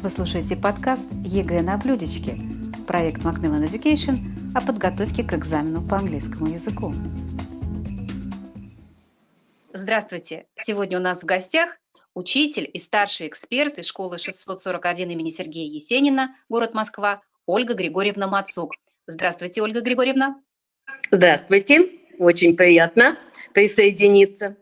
Вы слушаете подкаст ЕГЭ на блюдечке, проект Macmillan Education о подготовке к экзамену по английскому языку. Здравствуйте! Сегодня у нас в гостях учитель и старший эксперт из школы 641 имени Сергея Есенина, город Москва, Ольга Григорьевна Мацук. Здравствуйте, Ольга Григорьевна. Здравствуйте, очень приятно присоединиться.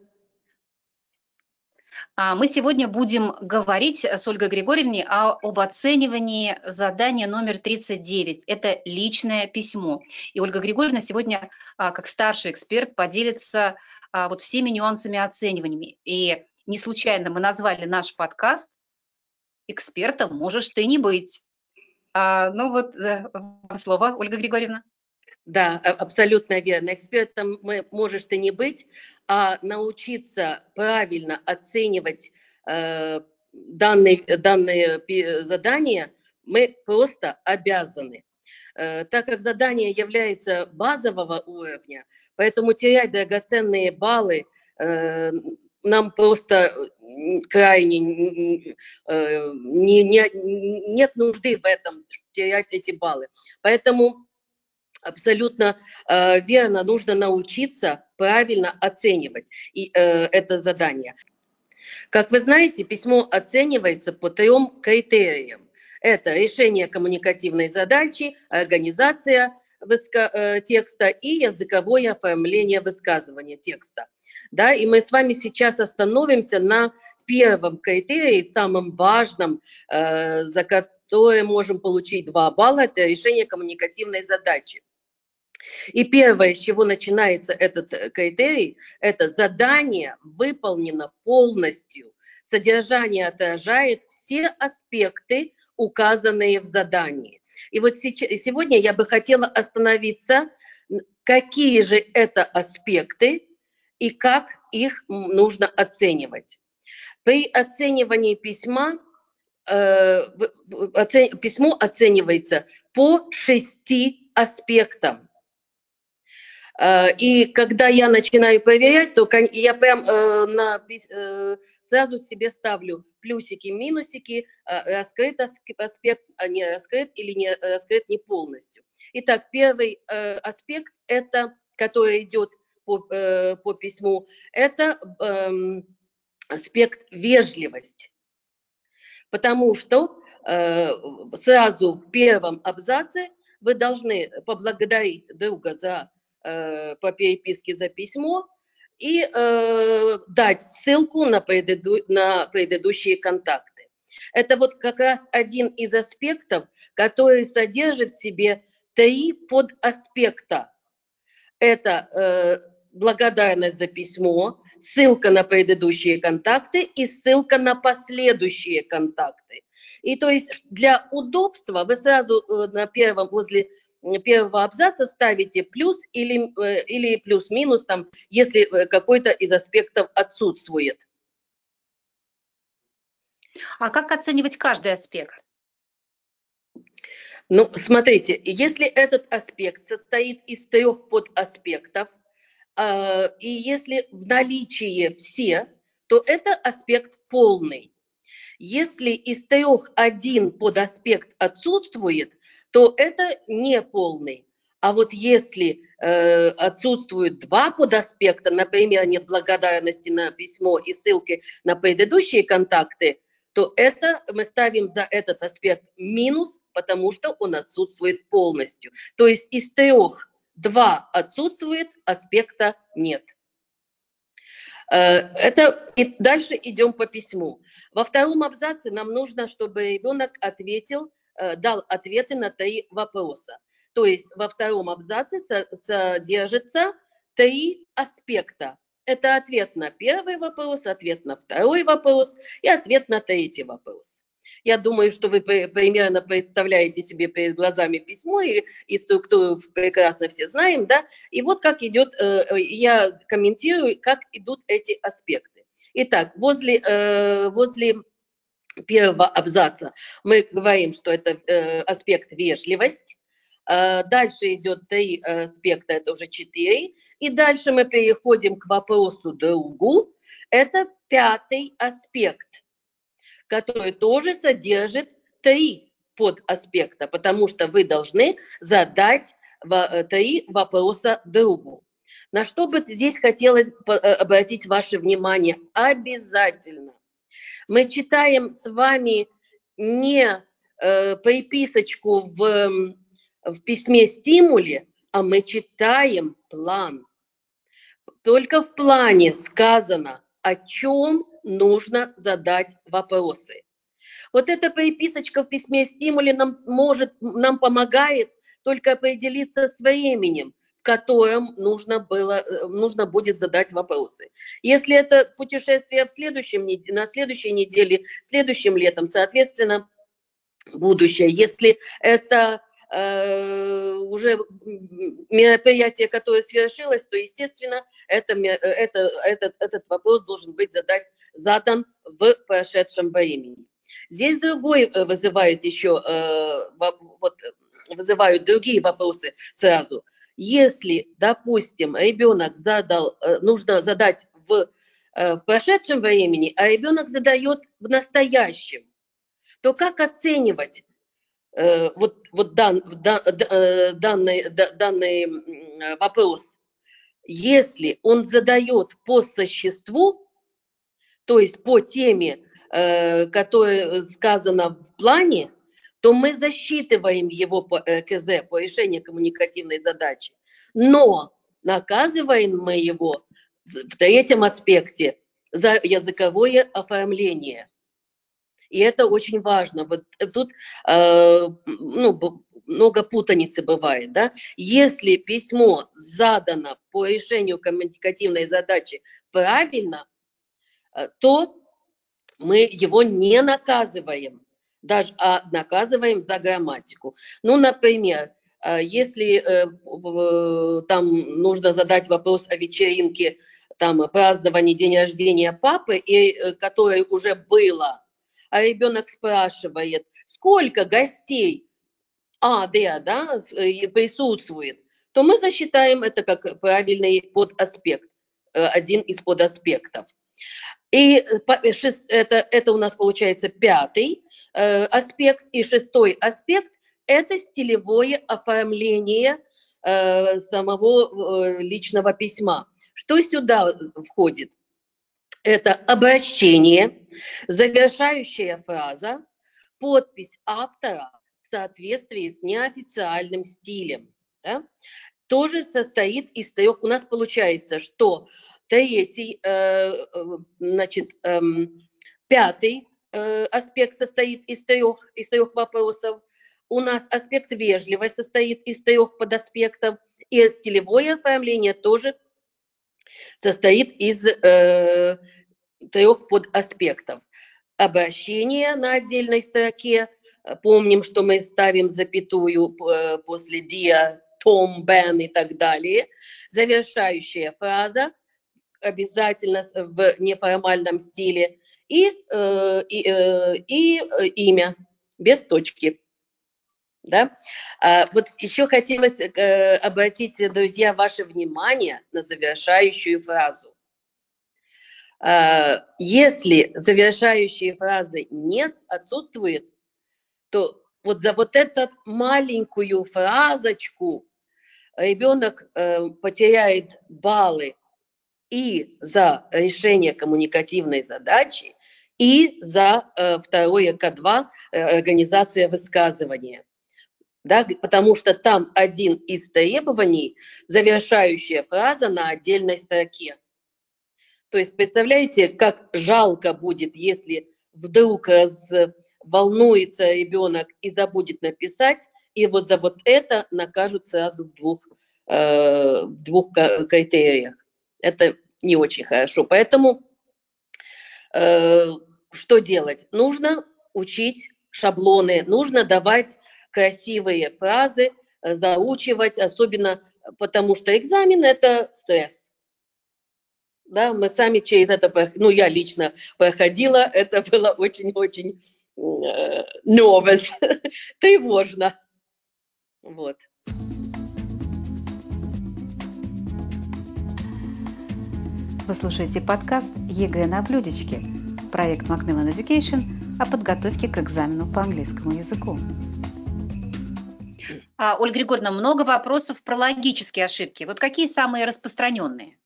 А, мы сегодня будем говорить с Ольгой Григорьевной об оценивании задания номер 39. Это личное письмо. И Ольга Григорьевна сегодня, а, как старший эксперт, поделится а, вот всеми нюансами оцениваниями. И не случайно мы назвали наш подкаст «Экспертом можешь ты не быть». Ну вот, э, слово, Ольга Григорьевна. Да, абсолютно верно. Экспертом мы, можешь ты не быть, а научиться правильно оценивать э, данные, данные задания мы просто обязаны. Э, так как задание является базового уровня, поэтому терять драгоценные баллы э, нам просто крайне э, не, не, нет нужды в этом, терять эти баллы. Поэтому абсолютно э, верно, нужно научиться правильно оценивать э, это задание. Как вы знаете, письмо оценивается по трем критериям. Это решение коммуникативной задачи, организация выска- э, текста и языковое оформление высказывания текста. Да, и мы с вами сейчас остановимся на первом критерии, самом важном, э, за которое можем получить 2 балла, это решение коммуникативной задачи. И первое, с чего начинается этот э, критерий, это задание выполнено полностью. Содержание отражает все аспекты, указанные в задании. И вот сегодня я бы хотела остановиться, какие же это аспекты и как их нужно оценивать. При оценивании письма э, письмо оценивается по шести аспектам. Э, и когда я начинаю проверять, то я прям э, на, э, сразу себе ставлю плюсики, минусики, раскрыт аспект, а не раскрыт или не раскрыт не полностью. Итак, первый аспект, это, который идет по, по письму, это эм, аспект вежливость. Потому что сразу в первом абзаце вы должны поблагодарить друга за по переписке за письмо и э, дать ссылку на, предыду, на предыдущие контакты. Это вот как раз один из аспектов, который содержит в себе три подаспекта. Это э, благодарность за письмо, ссылка на предыдущие контакты и ссылка на последующие контакты. И то есть для удобства вы сразу э, на первом возле первого абзаца ставите плюс или, э, или плюс-минус, там, если э, какой-то из аспектов отсутствует. А как оценивать каждый аспект? Ну, смотрите, если этот аспект состоит из трех подаспектов, э, и если в наличии все, то это аспект полный. Если из трех один подаспект отсутствует, то это не полный. А вот если э, отсутствуют два подаспекта, например, нет благодарности на письмо и ссылки на предыдущие контакты, то это мы ставим за этот аспект минус, потому что он отсутствует полностью. То есть из трех два отсутствует, аспекта нет. Э, это и дальше идем по письму. Во втором абзаце нам нужно, чтобы ребенок ответил дал ответы на три вопроса. То есть во втором абзаце содержится три аспекта. Это ответ на первый вопрос, ответ на второй вопрос и ответ на третий вопрос. Я думаю, что вы примерно представляете себе перед глазами письмо и, и структуру прекрасно все знаем, да. И вот как идет, э, я комментирую, как идут эти аспекты. Итак, возле, э, возле первого абзаца мы говорим, что это э, аспект вежливость. Э, дальше идет три аспекта, это уже четыре. И дальше мы переходим к вопросу другу. Это пятый аспект, который тоже содержит три подаспекта, потому что вы должны задать три вопроса другу. На что бы здесь хотелось обратить ваше внимание? Обязательно. Мы читаем с вами не э, приписочку в, в письме стимуле, а мы читаем план. Только в плане сказано, о чем нужно задать вопросы. Вот эта приписочка в письме стимуле нам может, нам помогает только определиться с временем, в котором нужно, было, э, нужно будет задать вопросы. Если это путешествие в следующем, на следующей неделе, следующим летом, соответственно, будущее. Если это э, уже мероприятие, которое свершилось, то, естественно, это, это, этот, этот вопрос должен быть задать, задан в прошедшем времени. Здесь другой э, вызывает еще, э, вот, вызывают другие вопросы сразу. Если, допустим, ребенок задал, э, нужно задать в, в прошедшем времени, а ребенок задает в настоящем, то как оценивать э, вот, вот дан, э, данный, данный вопрос? Если он задает по существу, то есть по теме, э, которая сказана в плане, то мы засчитываем его по э, КЗ, по решению коммуникативной задачи. Но наказываем мы его в третьем аспекте за языковое оформление – и это очень важно. Вот тут э, ну, много путаницы бывает. Да? Если письмо задано по решению коммуникативной задачи правильно, э, то мы его не наказываем, даже, а наказываем за грамматику. Ну, например, э, если э, там нужно задать вопрос о вечеринке, там, праздновании день рождения папы, и, э, которое уже было – а ребенок спрашивает, сколько гостей А, Д, да, присутствует, то мы засчитаем это как правильный подаспект, один из подаспектов. И э, это, это у нас получается пятый э, аспект. И шестой аспект – это стилевое оформление э, самого э, личного письма. Что сюда входит? Это обращение, завершающая фраза, подпись автора в соответствии с неофициальным стилем. Да? Тоже состоит из трех. У нас получается, что третий, э, э, значит, э, пятый э, аспект состоит из трех, из трех вопросов. У нас аспект вежливость состоит из трех подаспектов. И стилевое оформление тоже состоит из э, трех подаспектов. Обращение на отдельной строке. Помним, что мы ставим запятую после dia, Том, Бен и так далее. Завершающая фраза обязательно в неформальном стиле. И, э, и, э, и имя без точки. Да? А вот еще хотелось обратить, друзья, ваше внимание на завершающую фразу. А, если завершающие фразы нет, отсутствует, то вот за вот эту маленькую фразочку ребенок э, потеряет баллы и за решение коммуникативной задачи, и за э, второе К2 э, организация высказывания. Да, потому что там один из требований завершающая фраза на отдельной строке. То есть представляете, как жалко будет, если вдруг волнуется ребенок и забудет написать, и вот за вот это накажут сразу в двух, э, в двух критериях. Это не очень хорошо. Поэтому э, что делать? Нужно учить шаблоны, нужно давать красивые фразы, заучивать, особенно потому что экзамен – это стресс. Да, мы сами через это, ну, я лично проходила, это было очень-очень э, новость, тревожно. Вот. Вы слушаете подкаст «ЕГЭ на блюдечке». Проект Macmillan Education о подготовке к экзамену по английскому языку. А, Ольга Григорьевна, много вопросов про логические ошибки. Вот какие самые распространенные?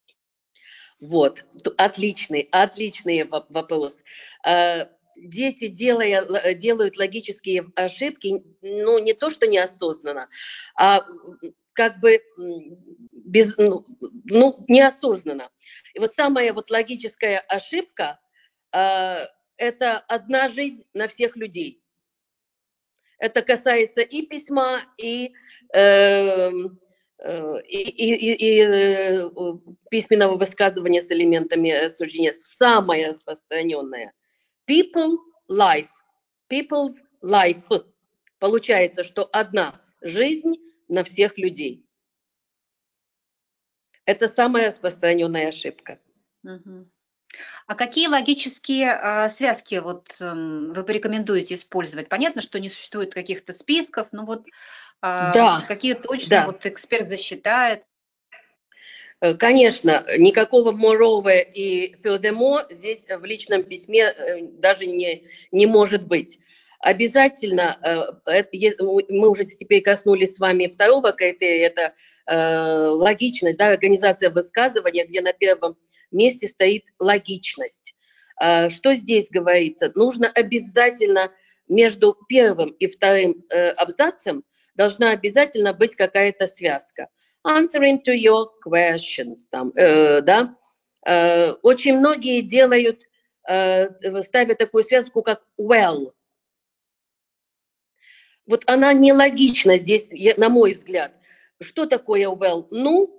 Вот, отличный, отличный вопрос. А, дети, делая, делают логические ошибки, ну, не то, что неосознанно, а как бы без, ну, ну, неосознанно. И вот самая вот логическая ошибка э, – это одна жизнь на всех людей. Это касается и письма, и, э, и, и, и, и э, письменного высказывания с элементами суждения. Самое распространенное. People life. People's life. Получается, что одна жизнь на всех людей. Это самая распространенная ошибка. А какие логические э, связки вот э, вы порекомендуете использовать? Понятно, что не существует каких-то списков, но вот э, да, какие точно да. вот эксперт засчитает? Э, конечно, никакого moreover и furthermore здесь в личном письме э, даже не, не может быть обязательно, э, мы уже теперь коснулись с вами второго критерия, это э, логичность, да, организация высказывания, где на первом месте стоит логичность. Э, что здесь говорится? Нужно обязательно между первым и вторым абзацем должна обязательно быть какая-то связка. Answering to your questions, там, да, очень многие делают, ставят такую связку, как well, вот она нелогична здесь, на мой взгляд. Что такое well? Ну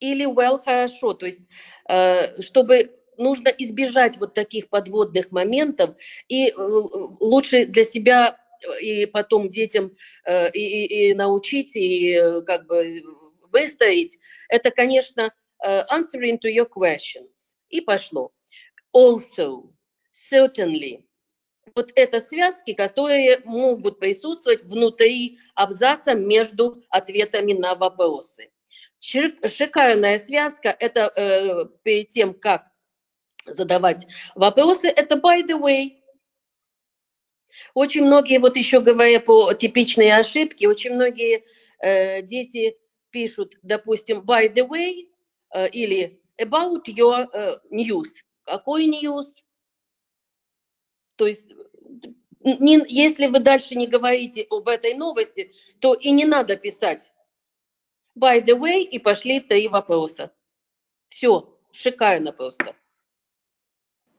или well хорошо. То есть, э, чтобы нужно избежать вот таких подводных моментов и э, лучше для себя и потом детям э, и, и, и научить, и как бы выстоять, это, конечно, answering to your questions. И пошло. Also, certainly, вот это связки, которые могут присутствовать внутри абзаца между ответами на вопросы. Шикарная связка – это э, перед тем, как задавать вопросы, это by the way. Очень многие, вот еще говоря по типичные ошибки, очень многие э, дети пишут, допустим, by the way э, или about your э, news. Какой news? То есть не, если вы дальше не говорите об этой новости, то и не надо писать by the way и пошли три вопроса. Все, шикарно просто.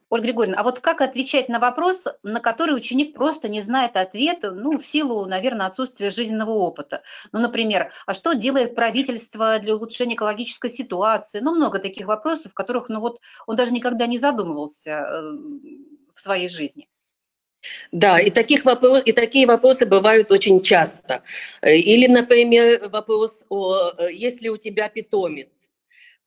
Ольга Григорьевна, а вот как отвечать на вопрос, на который ученик просто не знает ответа, ну, в силу, наверное, отсутствия жизненного опыта? Ну, например, а что делает правительство для улучшения экологической ситуации? Ну, много таких вопросов, которых, ну, вот он даже никогда не задумывался э, в своей жизни. Да, и, таких вопрос, и такие вопросы бывают очень часто. Э, или, например, вопрос, о, э, есть ли у тебя питомец,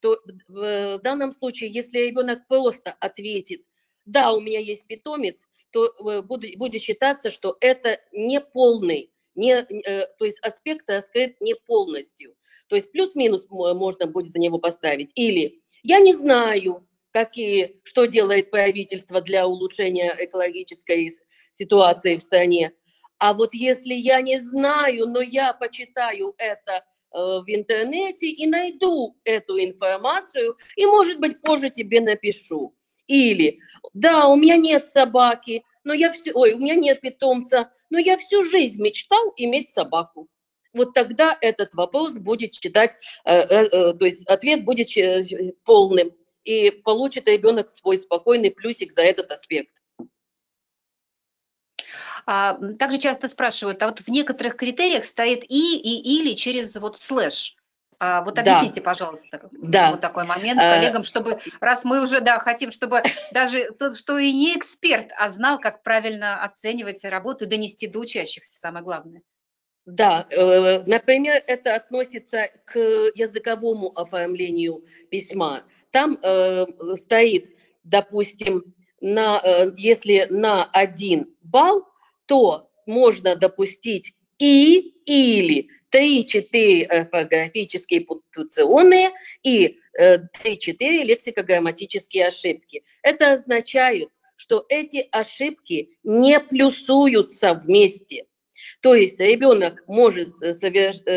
то в данном случае, если ребенок просто ответит, да, у меня есть питомец, то э, будет, будет считаться, что это не полный, не, то есть аспект раскрыт не полностью. То есть плюс-минус можно будет за него поставить. Или я не знаю, какие, что делает правительство для улучшения экологической ситуации в стране. А вот если я не знаю, но я почитаю это э, в интернете и найду эту информацию, и, может быть, позже тебе напишу. Или, да, у меня нет собаки, но я все, ой, у меня нет питомца, но я всю жизнь мечтал иметь собаку. Вот тогда этот вопрос будет считать, э, э, э то есть ответ будет полным, и получит ребенок свой спокойный плюсик за этот аспект. А, также часто спрашивают, а вот в некоторых критериях стоит и, и, или через вот слэш. А, вот объясните, да. пожалуйста, да. вот такой момент а, коллегам, чтобы, раз мы уже, да, хотим, чтобы даже тот, что и не эксперт, а знал, как правильно оценивать работу и донести до учащихся, самое главное. Да, э, например, это относится к языковому оформлению письма. Там э, стоит, допустим, на, э, если на один балл то можно допустить и или 3-4 орфографические пунктуационные и 3-4 э, лексикограмматические ошибки. Это означает, что эти ошибки не плюсуются вместе. То есть ребенок может э,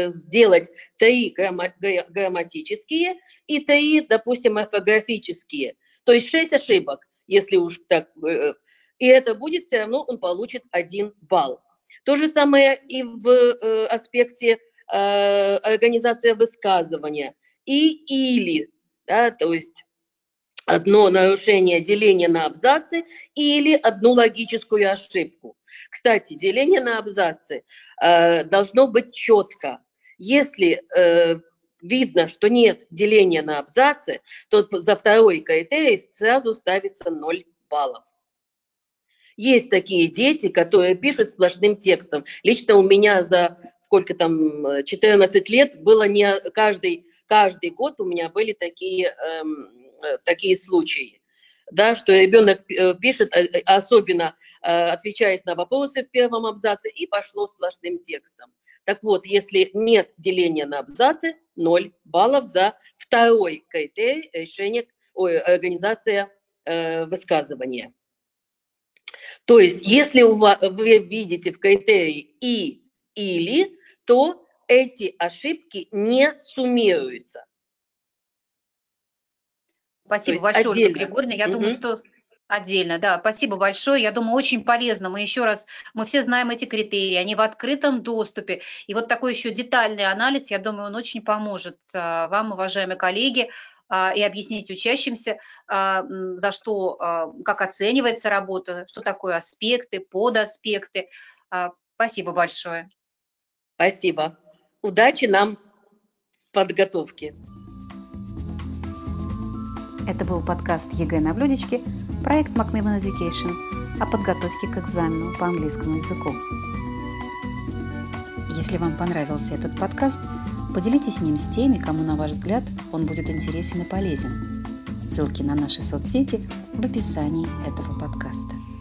сделать три грамматические и три, допустим, орфографические. То есть шесть ошибок, если уж так. Э, и это будет все равно, он получит один балл. То же самое и в э, аспекте организации высказывания. И или, да, то есть одно нарушение деления на абзацы или одну логическую ошибку. Кстати, деление на абзацы э, должно быть четко. Если э, видно, что нет деления на абзацы, то за второй критерий сразу ставится 0 баллов. Есть такие дети, которые пишут сплошным текстом. Лично у меня за сколько там, 14 лет было не каждый, каждый год у меня были такие эм, Э, такие случаи, да, что ребенок э, пишет, э, особенно отвечает на вопросы в первом абзаце и пошло сплошным текстом. Так вот, если нет деления на абзацы, 0 баллов за второй критерий решения, ой, организация э, высказывания. То есть, если у вас, вы видите в критерии и или, то эти ошибки не суммируются. Спасибо большое, отдельно. Ольга Григорьевна. Я угу. думаю, что Отдельно, да, спасибо большое. Я думаю, очень полезно. Мы еще раз, мы все знаем эти критерии, они в открытом доступе. И вот такой еще детальный анализ, я думаю, он очень поможет а, вам, уважаемые коллеги, а, и объяснить учащимся, а, за что, как оценивается работа, что такое аспекты, подаспекты. Спасибо большое. Спасибо. Удачи нам в подготовке. Это был подкаст ЕГЭ на блюдечке, проект Macmillan Education о подготовке к экзамену по английскому языку. Если вам понравился этот подкаст, поделитесь им с теми, кому, на ваш взгляд, он будет интересен и полезен. Ссылки на наши соцсети в описании этого подкаста.